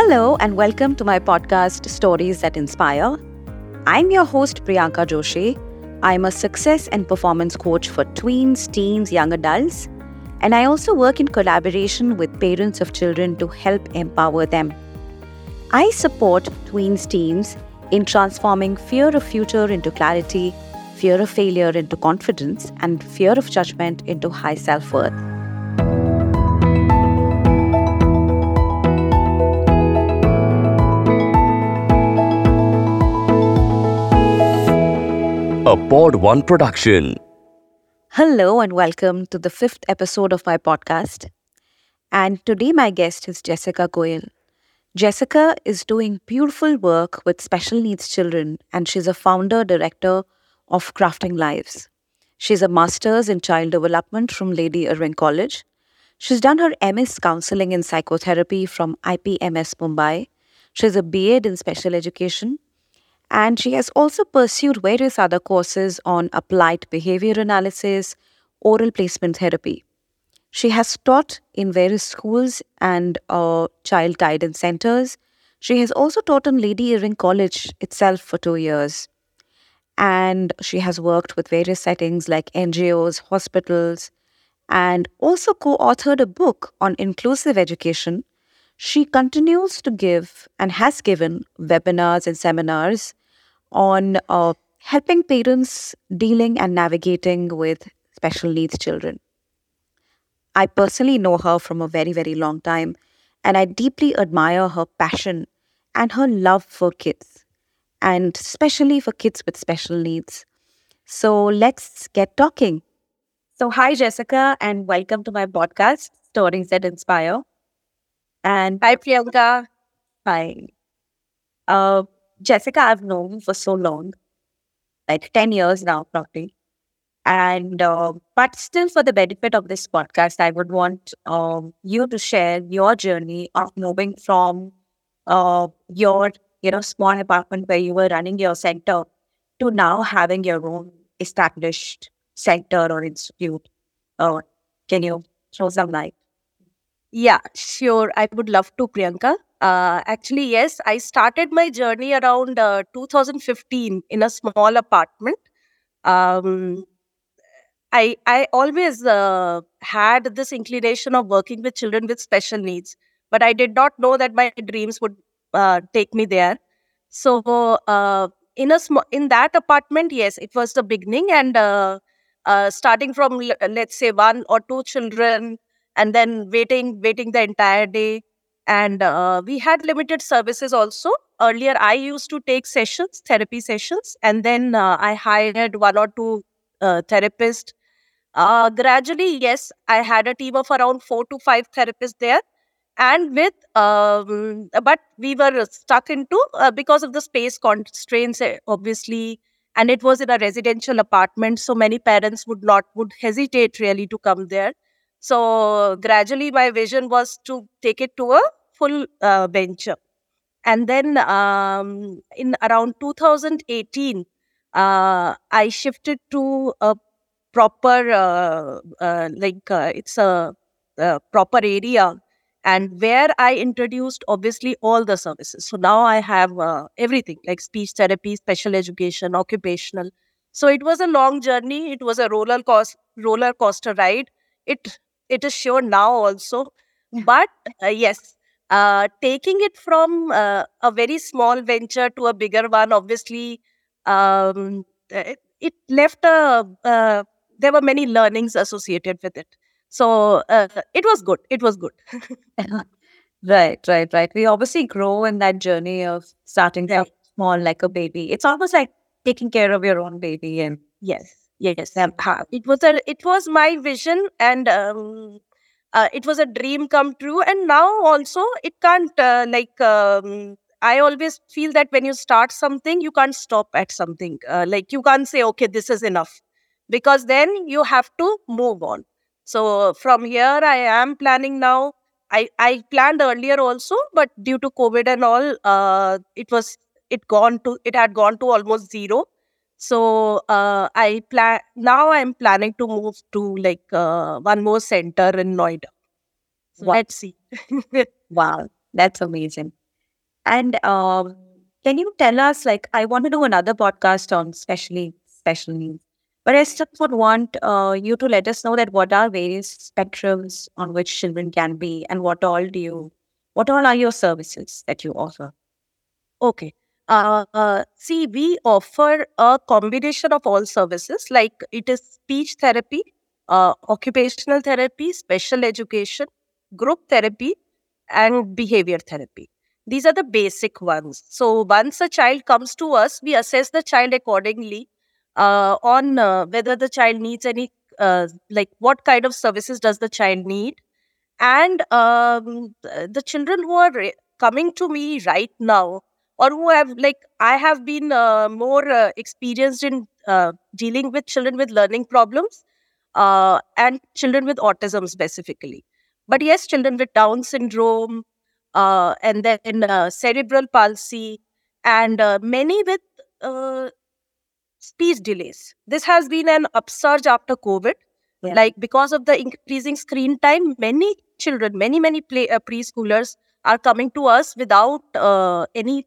Hello, and welcome to my podcast, Stories That Inspire. I'm your host, Priyanka Joshi. I'm a success and performance coach for tweens, teens, young adults, and I also work in collaboration with parents of children to help empower them. I support tweens teams in transforming fear of future into clarity, fear of failure into confidence, and fear of judgment into high self worth. A Pod One production. Hello, and welcome to the fifth episode of my podcast. And today, my guest is Jaisika Goyal. Jaisika is doing beautiful work with special needs children, and she's a founder director of Crafting Lives. She's a master's in child development from Lady Irwin College. She's done her MS counseling in psychotherapy from IPMS Mumbai. She's a BA in special education and she has also pursued various other courses on applied behavior analysis, oral placement therapy. She has taught in various schools and uh, child guidance centers. She has also taught in Lady Irwin College itself for two years. And she has worked with various settings like NGOs, hospitals, and also co authored a book on inclusive education. She continues to give and has given webinars and seminars on uh, helping parents dealing and navigating with special needs children. I personally know her from a very, very long time, and I deeply admire her passion and her love for kids, and especially for kids with special needs. So let's get talking. So, hi, Jaisika, and welcome to my podcast, Stories That Inspire. And hi, Priyanka. Hi. Uh, Jaisika, I've known for so long, like 10 years now, probably. And, uh, but still, for the benefit of this podcast, I would want um, you to share your journey of moving from uh, your, you know, small apartment where you were running your center to now having your own established center or institute. Uh, can you throw some light? Yeah, sure. I would love to, Priyanka. Uh, actually, yes, I started my journey around uh, 2015 in a small apartment. Um, I I always uh, had this inclination of working with children with special needs, but I did not know that my dreams would uh, take me there. So uh, in a sm- in that apartment, yes, it was the beginning, and uh, starting from let's say one or two children, and then waiting waiting the entire day and uh, we had limited services also. Earlier i used to take sessions therapy sessions and then uh, i hired one or two uh, therapists. Uh, gradually yes i had a team of around four to five therapists there. And with um, but we were stuck into uh, because of the space constraints eh, obviously and it was in a residential apartment so many parents would not would hesitate really to come there. So gradually my vision was to take it to a full uh, venture. And then um, in around 2018, uh, I shifted to a proper, uh, uh like uh, it's a, a, proper area, and where I introduced obviously all the services. So now I have uh, everything like speech therapy, special education, occupational. So it was a long journey. It was a roller coaster, roller coaster ride. It it is sure now also, but yes, uh, taking it from uh, a very small venture to a bigger one, obviously, um, it, it, left a. Uh, there were many learnings associated with it. So uh, it was good. It was good. right, right, right. We obviously grow in that journey of starting yeah. small, like a baby. It's almost like taking care of your own baby. And yes, yes, it was a. It was my vision, and um, uh, it was a dream come true. And now also it can't uh, like um, i always feel that when you start something you can't stop at something. Uh, like you can't say okay this is enough. Because then you have to move on. So from here i am planning now. I i planned earlier also but due to covid and all uh, it was it gone to it had gone to almost zero so uh, I plan now. I'm planning to move to like uh, one more center in Noida. So wow. let's see. wow, that's amazing. And um, can you tell us, like, I want to do another podcast on specially special needs, but I still would want uh, you to let us know that what are various spectrums on which children can be, and what all do you, what all are your services that you offer? Okay. Uh, uh, see, we offer a combination of all services, like it is speech therapy, uh, occupational therapy, special education, group therapy, and behavior therapy. These are the basic ones. So once a child comes to us, we assess the child accordingly uh, on uh, whether the child needs any, uh, like what kind of services does the child need. And um, the children who are re- coming to me right now, or who have like I have been uh, more uh, experienced in uh, dealing with children with learning problems uh, and children with autism specifically. But yes, children with Down syndrome uh, and then uh, cerebral palsy and uh, many with uh, speech delays. This has been an upsurge after COVID. Yeah. Like because of the increasing screen time, many children, many many play, uh, preschoolers are coming to us without uh, any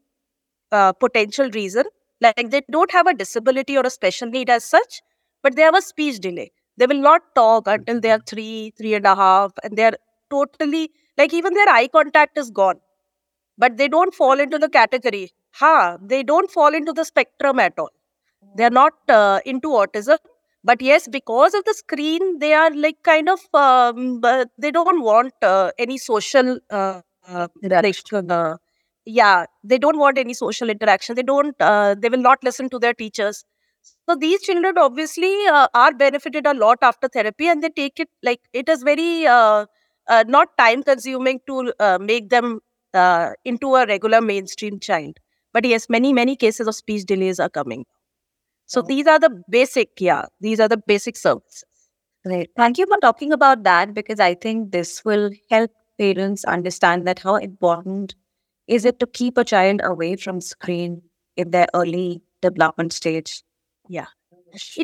uh, potential reason. Like they don't have a disability or a special need as such, but they have a speech delay. They will not talk until they are three, three and a half, and they are totally like even their eye contact is gone. But they don't fall into the category. Ha! They don't fall into the spectrum at all. They are not uh, into autism. But yes, because of the screen, they are like kind of um, they don't want uh, any social uh, uh, uh, yeah they don't want any social interaction. They don't uh, they will not listen to their teachers. So these children obviously uh, are benefited a lot after therapy and they take it like it is very uh, uh, not time consuming to uh, make them uh, into a regular mainstream child. But yes many many cases of speech delays are coming. So Oh. these are the basic yeah these are the basic services. Great. Thank you for talking about that because I think this will help parents understand that how important is it to keep a child away from screen in their early development stage. Yeah.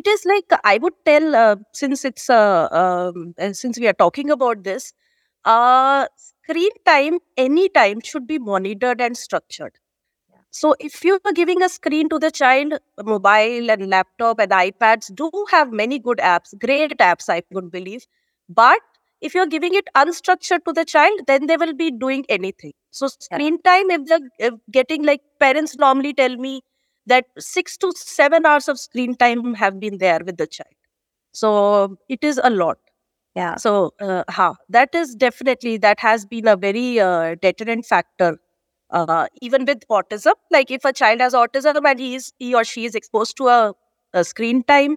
it is like i would tell uh, since it's uh, um, uh, since we are talking about this uh, screen time any time should be monitored and structured so if you are giving a screen to the child mobile and laptop and ipads do have many good apps great apps i would believe but if you're giving it unstructured to the child then they will be doing anything so screen time if they're if getting like parents normally tell me that six to seven hours of screen time have been there with the child. So it is a lot. Yeah. So uh, ha, that is definitely that has been a very uh, deterrent factor. Uh, even with autism, like if a child has autism and he is he or she is exposed to a, a screen time,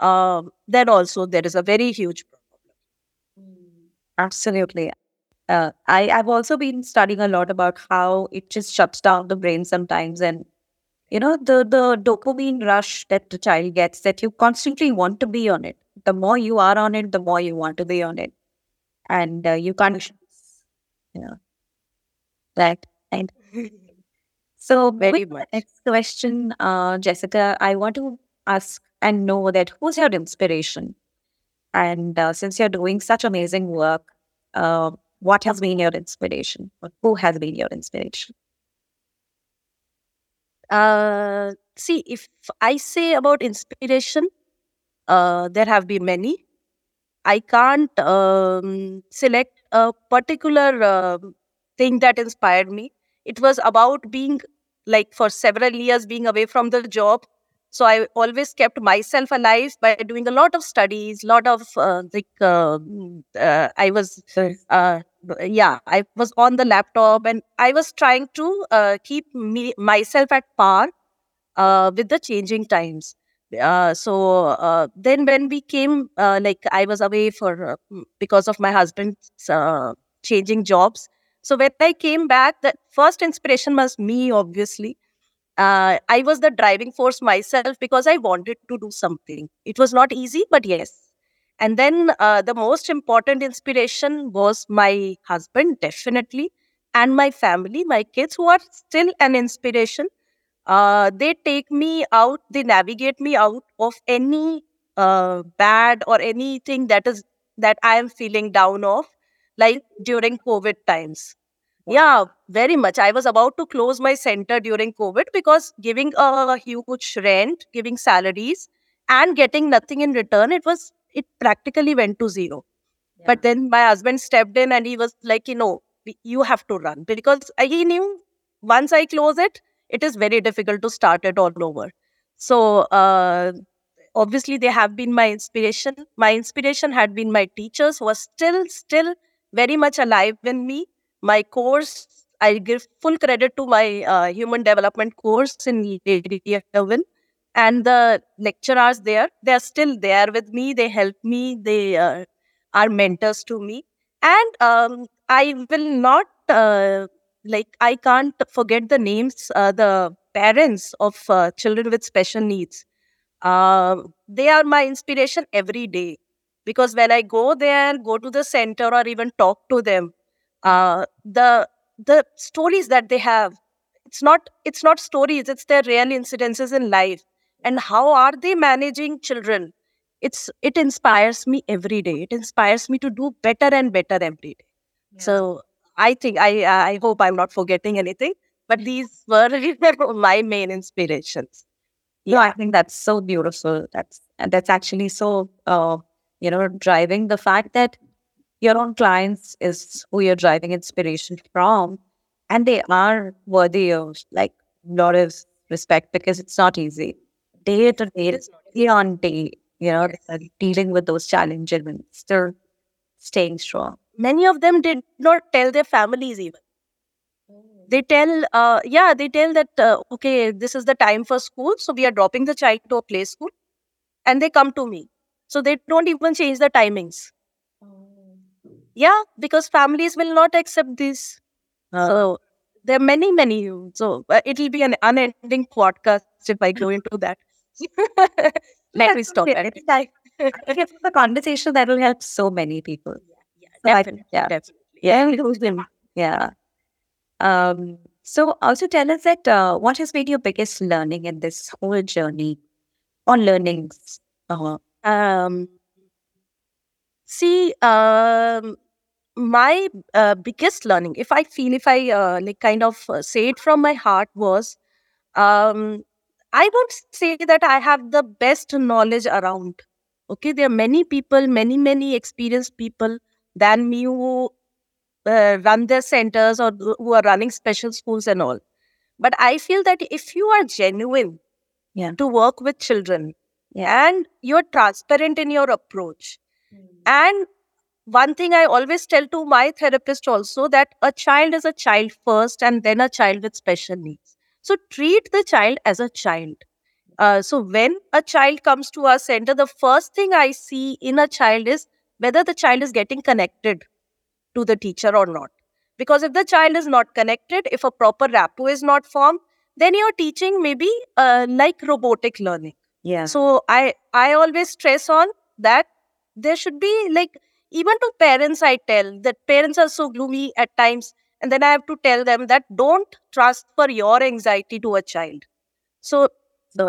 um, then also there is a very huge problem. Absolutely. Uh, I, I've also been studying a lot about how it just shuts down the brain sometimes and you know the the dopamine rush that the child gets that you constantly want to be on it the more you are on it the more you want to be on it and uh, you can't you know that and so Very much. next question uh, jaisika i want to ask and know that who's your inspiration and uh, since you're doing such amazing work uh, what has been your inspiration or who has been your inspiration Uh, see, if I say about inspiration, uh, there have been many. I can't um, select a particular um thing that inspired me. It was about being like for several years being away from the job. So I always kept myself alive by doing a lot of studies, lot of uh, like uh, uh, I was uh, yeah i was on the laptop and i was trying to uh, keep me myself at par uh, with the changing times. Uh, so uh, then when we came uh, like i was away for uh, because of my husband's uh, changing jobs. So when i came back the first inspiration was me obviously uh, i was the driving force myself because i wanted to do something it was not easy but yes and then uh, the most important inspiration was my husband, definitely, and my family, my kids, who are still an inspiration. Uh, they take me out, they navigate me out of any uh, bad or anything that is that I am feeling down of, like during COVID times. Yeah, very much. I was about to close my center during COVID because giving a huge rent, giving salaries, and getting nothing in return, it was it practically went to zero. But then my husband stepped in and he was like, you know, you have to run because he knew once I close it, it is very difficult to start it all over. So uh, obviously they have been my inspiration. My inspiration had been my teachers who are still, still very much alive in me. My course, I give full credit to my uh, human development course in Irwin. And the lecturers there, they are still there with me. They help me. They uh, are mentors to me. And um, I will not, uh, like, I can't forget the names, uh, the parents of uh, children with special needs. Uh, they are my inspiration every day because when I go there, go to the center, or even talk to them, uh, the the stories that they have, it's not it's not stories, it's their real incidences in life, and how are they managing children? It's it inspires me every day. It inspires me to do better and better every day. So I think I I hope I'm not forgetting anything, but these were my main inspirations. No, I think that's so beautiful. That's and that's actually so uh, you know, driving the fact that your own clients is who you're driving inspiration from, and they are worthy of like a lot of respect because it's not easy. Day to day, day on day, you know, dealing with those challenges and still staying strong. Many of them did not tell their families even. They tell, uh, yeah, they tell that uh, okay, this is the time for school, so we are dropping the child to a play school, and they come to me. So they don't even change the timings. Yeah, because families will not accept this. Uh, So there are many, many. So uh, it will be an unending podcast if I go into that. Let me stop. okay. at. I think it's the conversation that will help so many people. Yeah, So I- yeah. definitely. Yeah. Yeah. Um, so also tell us that uh, what has been your biggest learning in this whole journey on learnings? uh-huh. Um, see, um, my uh, biggest learning, if I feel, if I uh, like kind of uh, say it from my heart, was um, I won't say that I have the best knowledge around. Okay, there are many people, many, many experienced people than me who uh, run their centers or who who are running special schools and all. But I feel that if you are genuine Yeah. to work with children Yeah. and you're transparent in your approach, and one thing I always tell to my therapist also that a child is a child first and then a child with special needs. So treat the child as a child. Uh, so when a child comes to our center, the first thing I see in a child is whether the child is getting connected to the teacher or not. Because if the child is not connected, if a proper rapport is not formed, then you're teaching maybe uh, like robotic learning. Yeah. So I I always stress on that there should be like even to parents I tell that parents are so gloomy at times and then I have to tell them that don't transfer your anxiety to a child. So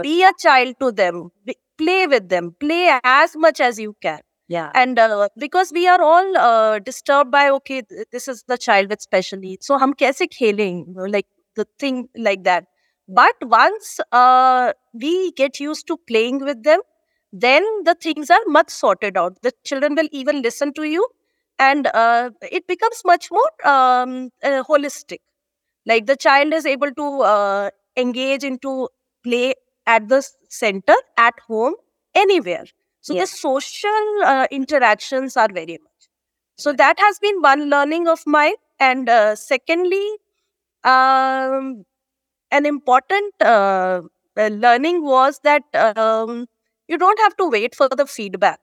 be a child to them, play with them, play as much as you can yeah. and uh, because we are all uh, disturbed by okay this is the child with special needs so hum kaise kheleng like the thing like that but once uh, we get used to playing with them then the things are much sorted out the children will even listen to you and uh, it becomes much more um, uh, holistic like the child is able to uh, engage into play at the center at home anywhere so Yeah. the social uh, interactions are very much. So that has been one learning of mine. And uh, secondly, um, an important uh, learning was that um, you don't have to wait for the feedback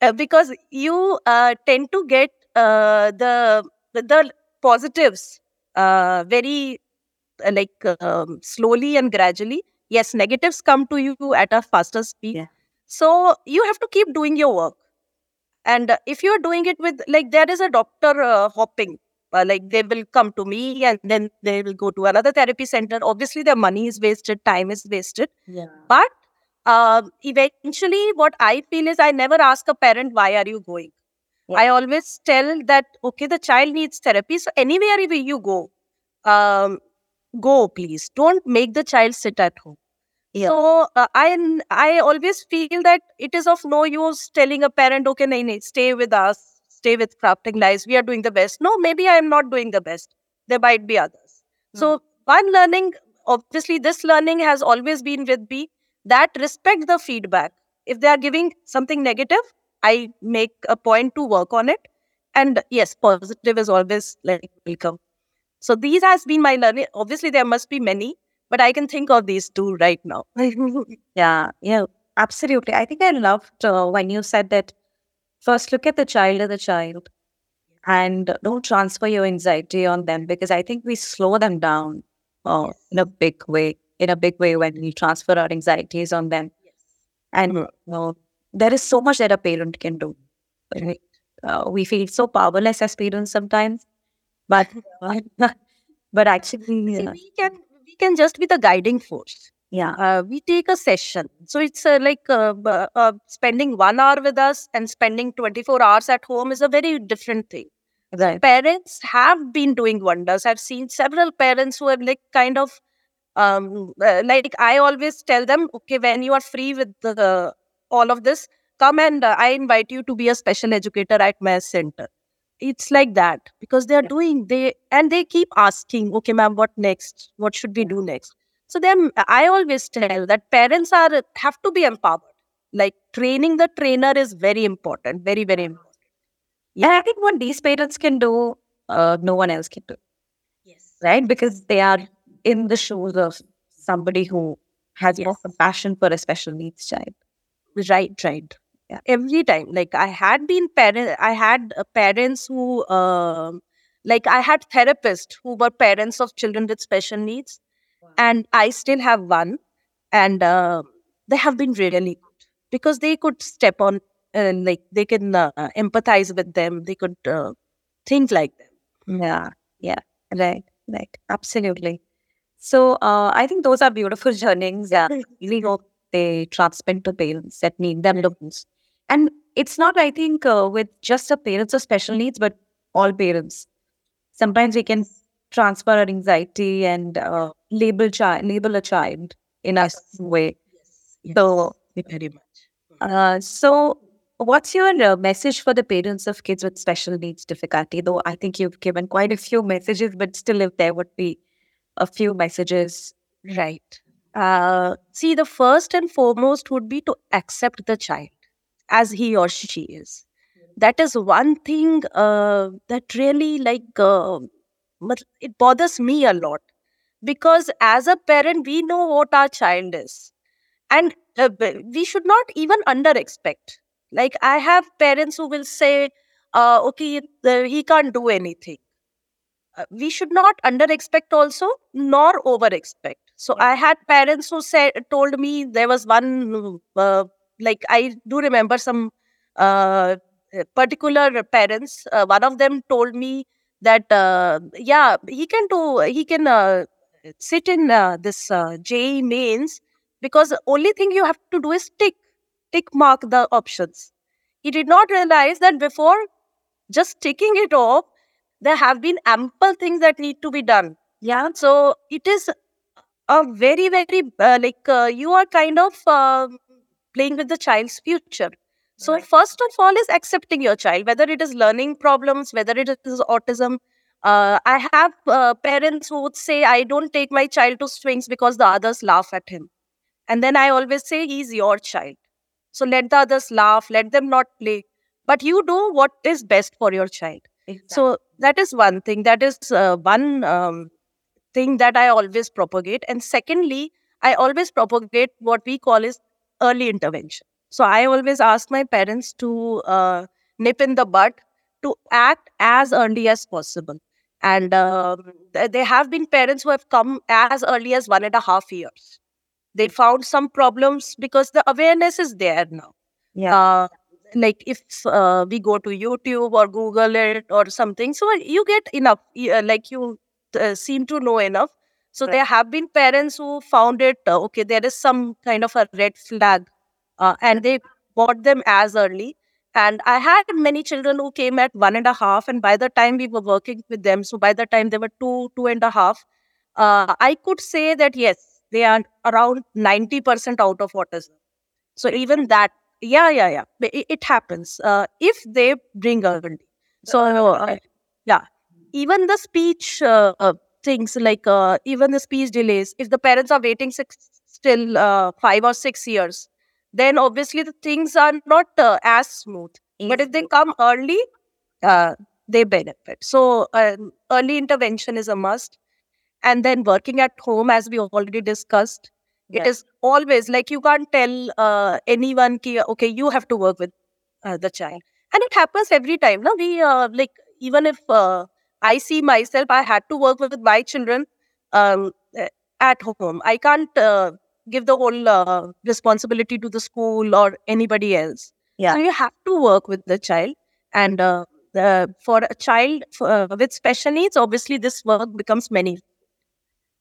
uh, because you uh, tend to get uh, the the positives uh, very uh, like um, slowly and gradually. Yes, negatives come to you at a faster speed. Yeah. So you have to keep doing your work. And uh, if you're doing it with, like, there is a doctor uh, hopping, uh, like, they will come to me and then they will go to another therapy center. Obviously, their money is wasted, time is wasted. Yeah. But um, eventually, what I feel is I never ask a parent, why are you going? I always tell that okay, the child needs therapy. So anywhere you go, um, go please. Don't make the child sit at home. Yeah. So uh, I I always feel that it is of no use telling a parent, okay, nahi, nahi, stay with us, stay with crafting lives. We are doing the best. No, maybe I am not doing the best. There might be others. So one learning, obviously, this learning has always been with me that respect the feedback. If they are giving something negative, I make a point to work on it. And yes, positive is always like welcome. So these has been my learning. Obviously, there must be many, but I can think of these two right now. Yeah, yeah, absolutely. I think I loved uh, when you said that first look at the child as a child and don't transfer your anxiety on them because I think we slow them down uh, in a big way, in a big way when we transfer our anxieties on them. And you know, there is so much that a parent can do. Right? Uh, we feel so powerless as parents sometimes, but but actually, See, uh, we can we can just be the guiding force. yeah, Uh, we take a session, so it's uh, like uh, uh, spending one hour with us and spending twenty four hours at home is a very different thing. right, Parents have been doing wonders. I've seen several parents who have like kind of um uh, like I always tell them, okay, when you are free with the, all of this, come and uh, I invite you to be a special educator at my center. It's like that because they are Yeah. doing they and they keep asking, okay, ma'am, what next? What should we do next? So then I always tell that parents are have to be empowered. Like training the trainer is very important, very very important. yeah. I think what these parents can do, uh, no one else can do. Yes. right? Because they are in the shoes of somebody who has more Yes. compassion for a special needs child. Right, right. Yeah. Every time, like I had been parent, I had uh, parents who, um like I had therapists who were parents of children with special needs, and I still have one, and uh, they have been really good because they could step on, and like they can uh, empathize with them, they could uh, think like them. Yeah, yeah, right, right, absolutely. So uh, I think those are beautiful journeys. Yeah, really hope they transmit to parents that need them the most. And it's not, I think, uh, with just the parents of special needs, but all parents. Sometimes we can transfer our anxiety and uh, label child, label a child in a Yes. certain way. Yes, So very much. Uh, so, what's your uh, message for the parents of kids with special needs difficulty? Though I think you've given quite a few messages, but still, if there would be a few messages, Right. Uh, see, the first and foremost would be to accept the child as he or she is. That is one thing uh, that really, like, uh, it bothers me a lot because as a parent, we know what our child is, and uh, we should not even under expect. Like, I have parents who will say, uh, "Okay, he can't do anything." Uh, we should not under expect also nor over expect so i had parents who said told me there was one uh, like i do remember some uh, particular parents uh, one of them told me that uh, yeah he can do he can uh, sit in uh, this uh, JEE mains because the only thing you have to do is tick tick mark the options. He did not realize that before just ticking it off there have been ample things that need to be done. Yeah, so it is a very very uh, like uh, you are kind of uh, playing with the child's future. So Right. first of all is accepting your child whether it is learning problems whether it is autism. Uh, i have uh, parents who would say i don't take my child to swings because the others laugh at him. And then i always say he's your child. So let the others laugh let them not play. But you do what is best for your child so that is one thing. That is uh, one um, thing that I always propagate. And secondly, I always propagate what we call is early intervention. So I always ask my parents to uh, nip in the bud to act as early as possible. And um, th- there have been parents who have come as early as one and a half years. They found some problems because the awareness is there now yeah, uh, like if uh, we go to youtube or google it or something so you get enough uh, like you uh, seem to know enough. So there have been parents who found it uh, okay there is some kind of a red flag uh, and they bought them as early. And I had many children who came at one and a half, and by the time we were working with them, so by the time they were two, two and a half, uh, I could say that yes, they are around 90% out of autism. So even that, yeah, yeah, yeah, it, it happens uh, if they bring early. So, uh, yeah, even the speech uh, uh, things like uh, even the speech delays, if the parents are waiting six, still uh, five or six years, then obviously the things are not uh, as smooth. But if they come early, uh, they benefit. So, um, early intervention is a must. And then working at home, as we already discussed, Yes. is always like you can't tell uh, anyone, ki, okay, you have to work with uh, the child. And it happens every time. No? We, uh, like, even if uh, I see myself, I had to work with my children um, at home. I can't uh, give the whole uh, responsibility to the school or anybody else. Yeah. So you have to work with the child. And uh, the, for a child for, uh, with special needs, obviously this work becomes many.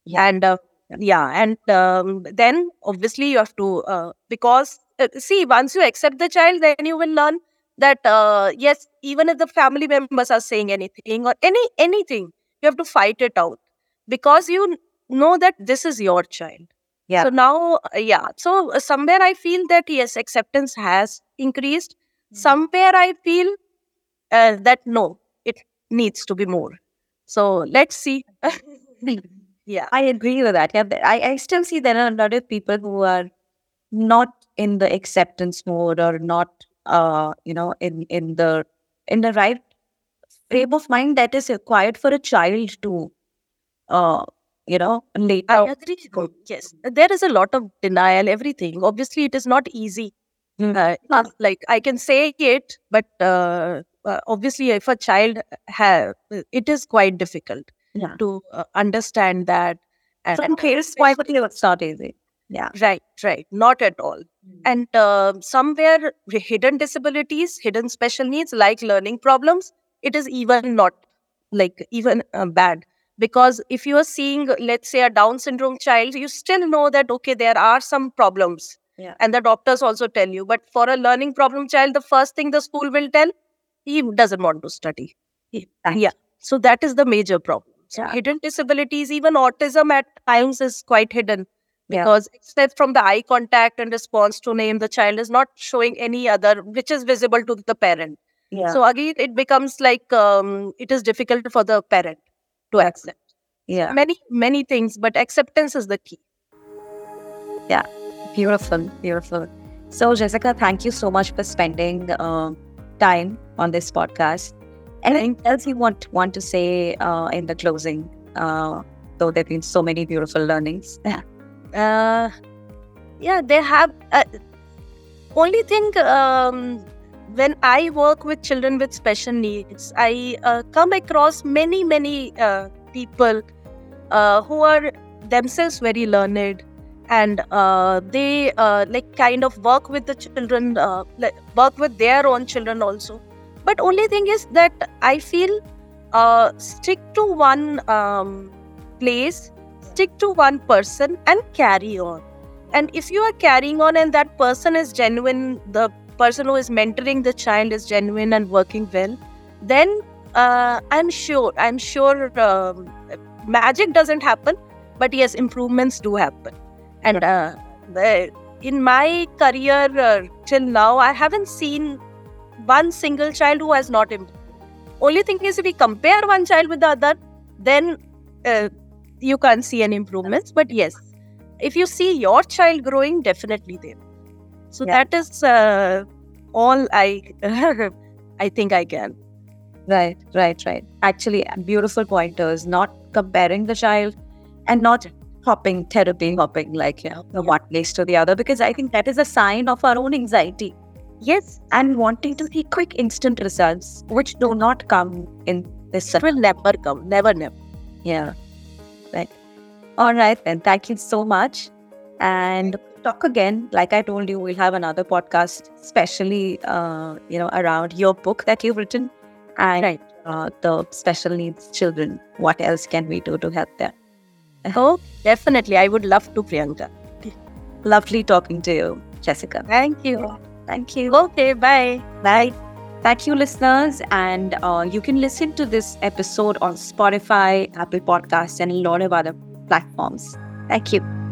Yeah. And uh, yeah, and um, then obviously you have to uh, because uh, see once you accept the child, then you will learn that uh, yes, even if the family members are saying anything or any anything, you have to fight it out because you know that this is your child. Yeah. So now, uh, yeah. So uh, somewhere I feel that yes, acceptance has increased. Somewhere I feel uh, that no, it needs to be more. So let's see. yeah. I agree with that. Yeah, I, I still see there are a lot of people who are not in the acceptance mode or not, uh, you know, in in the in the right frame of mind that is required for a child to, uh, you know, later. I agree. Yes, there is a lot of denial. Everything. Obviously, it is not easy. Mm. Uh, like I can say it, but uh, uh, obviously, if a child have, it is quite difficult Yeah. to uh, understand that. And Some cases, why would you it's not easy? Yeah. Right, right. Not at all. And uh, somewhere hidden disabilities, hidden special needs like learning problems, it is even not like even uh, bad. Because if you are seeing, let's say, a Down syndrome child, you still know that, okay, there are some problems. Yeah. And the doctors also tell you. But for a learning problem child, the first thing the school will tell, he doesn't want to study. Right. Yeah. So that is the major problem. So Yeah. hidden disabilities, even autism at times is quite hidden Yeah. because except from the eye contact and response to name, the child is not showing any other, which is visible to the parent. Yeah. So again, it becomes like um, it is difficult for the parent to accept yeah. many many things, but acceptance is the key. Yeah. Beautiful, beautiful. So, Jaisika, thank you so much for spending uh, time on this podcast. Anything else you want want to say uh, in the closing? Uh, though there've been so many beautiful learnings. Uh, yeah, they have. Uh, only thing um, when I work with children with special needs, I uh, come across many many uh, people uh, who are themselves very learned and uh, they uh, like kind of work with the children, uh, like work with their own children also. But only thing is that I feel uh, stick to one um, place stick to one person and carry on. And if you are carrying on and that person is genuine, the person who is mentoring the child is genuine and working well, then uh, I'm sure, I'm sure um, magic doesn't happen, but yes, improvements do happen. And uh, in my career uh, till now, I haven't seen one single child who has not improved. Only thing is, if we compare one child with the other, then uh, you can't see any improvements. But yes, if you see your child growing, definitely there. So Yeah. that is uh, all I I think I can. Right, right, right. Actually, beautiful pointers. Not comparing the child and not hopping, therapy hopping like you know, from one place to the other, because I think that is a sign of our own anxiety Yes, and wanting to see quick, instant results, which do not come in this. it will never come. Never, never. Yeah, right. All right, then. Thank you so much. And talk again. Like I told you, we'll have another podcast, especially uh, you know around your book that you've written and Right. uh, the special needs children. What else can we do to help them? Oh, definitely. I would love to, Priyanka. Lovely talking to you, Jaisika. Thank you. Thank you. Okay, bye. Bye. Thank you, listeners. And uh, you can listen to this episode on Spotify, Apple Podcasts, and a lot of other platforms. Thank you.